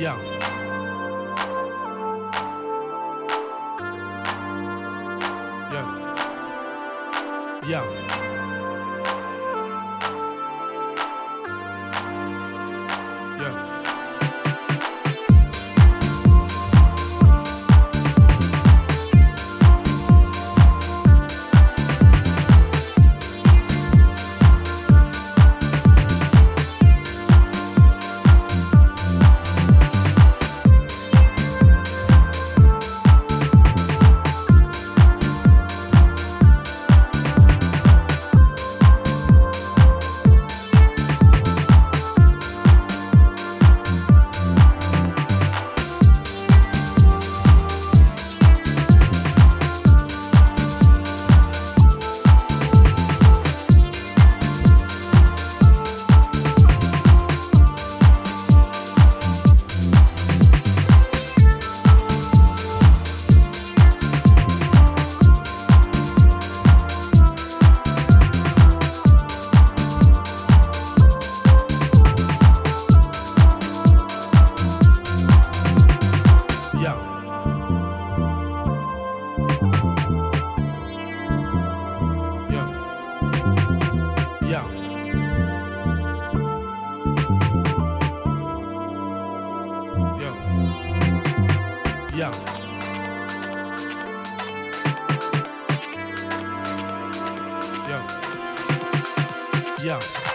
Yeah. Yeah. Yeah. Alléluia. Yeah. Yeah.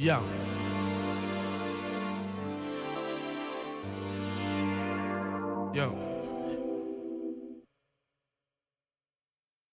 Yeah.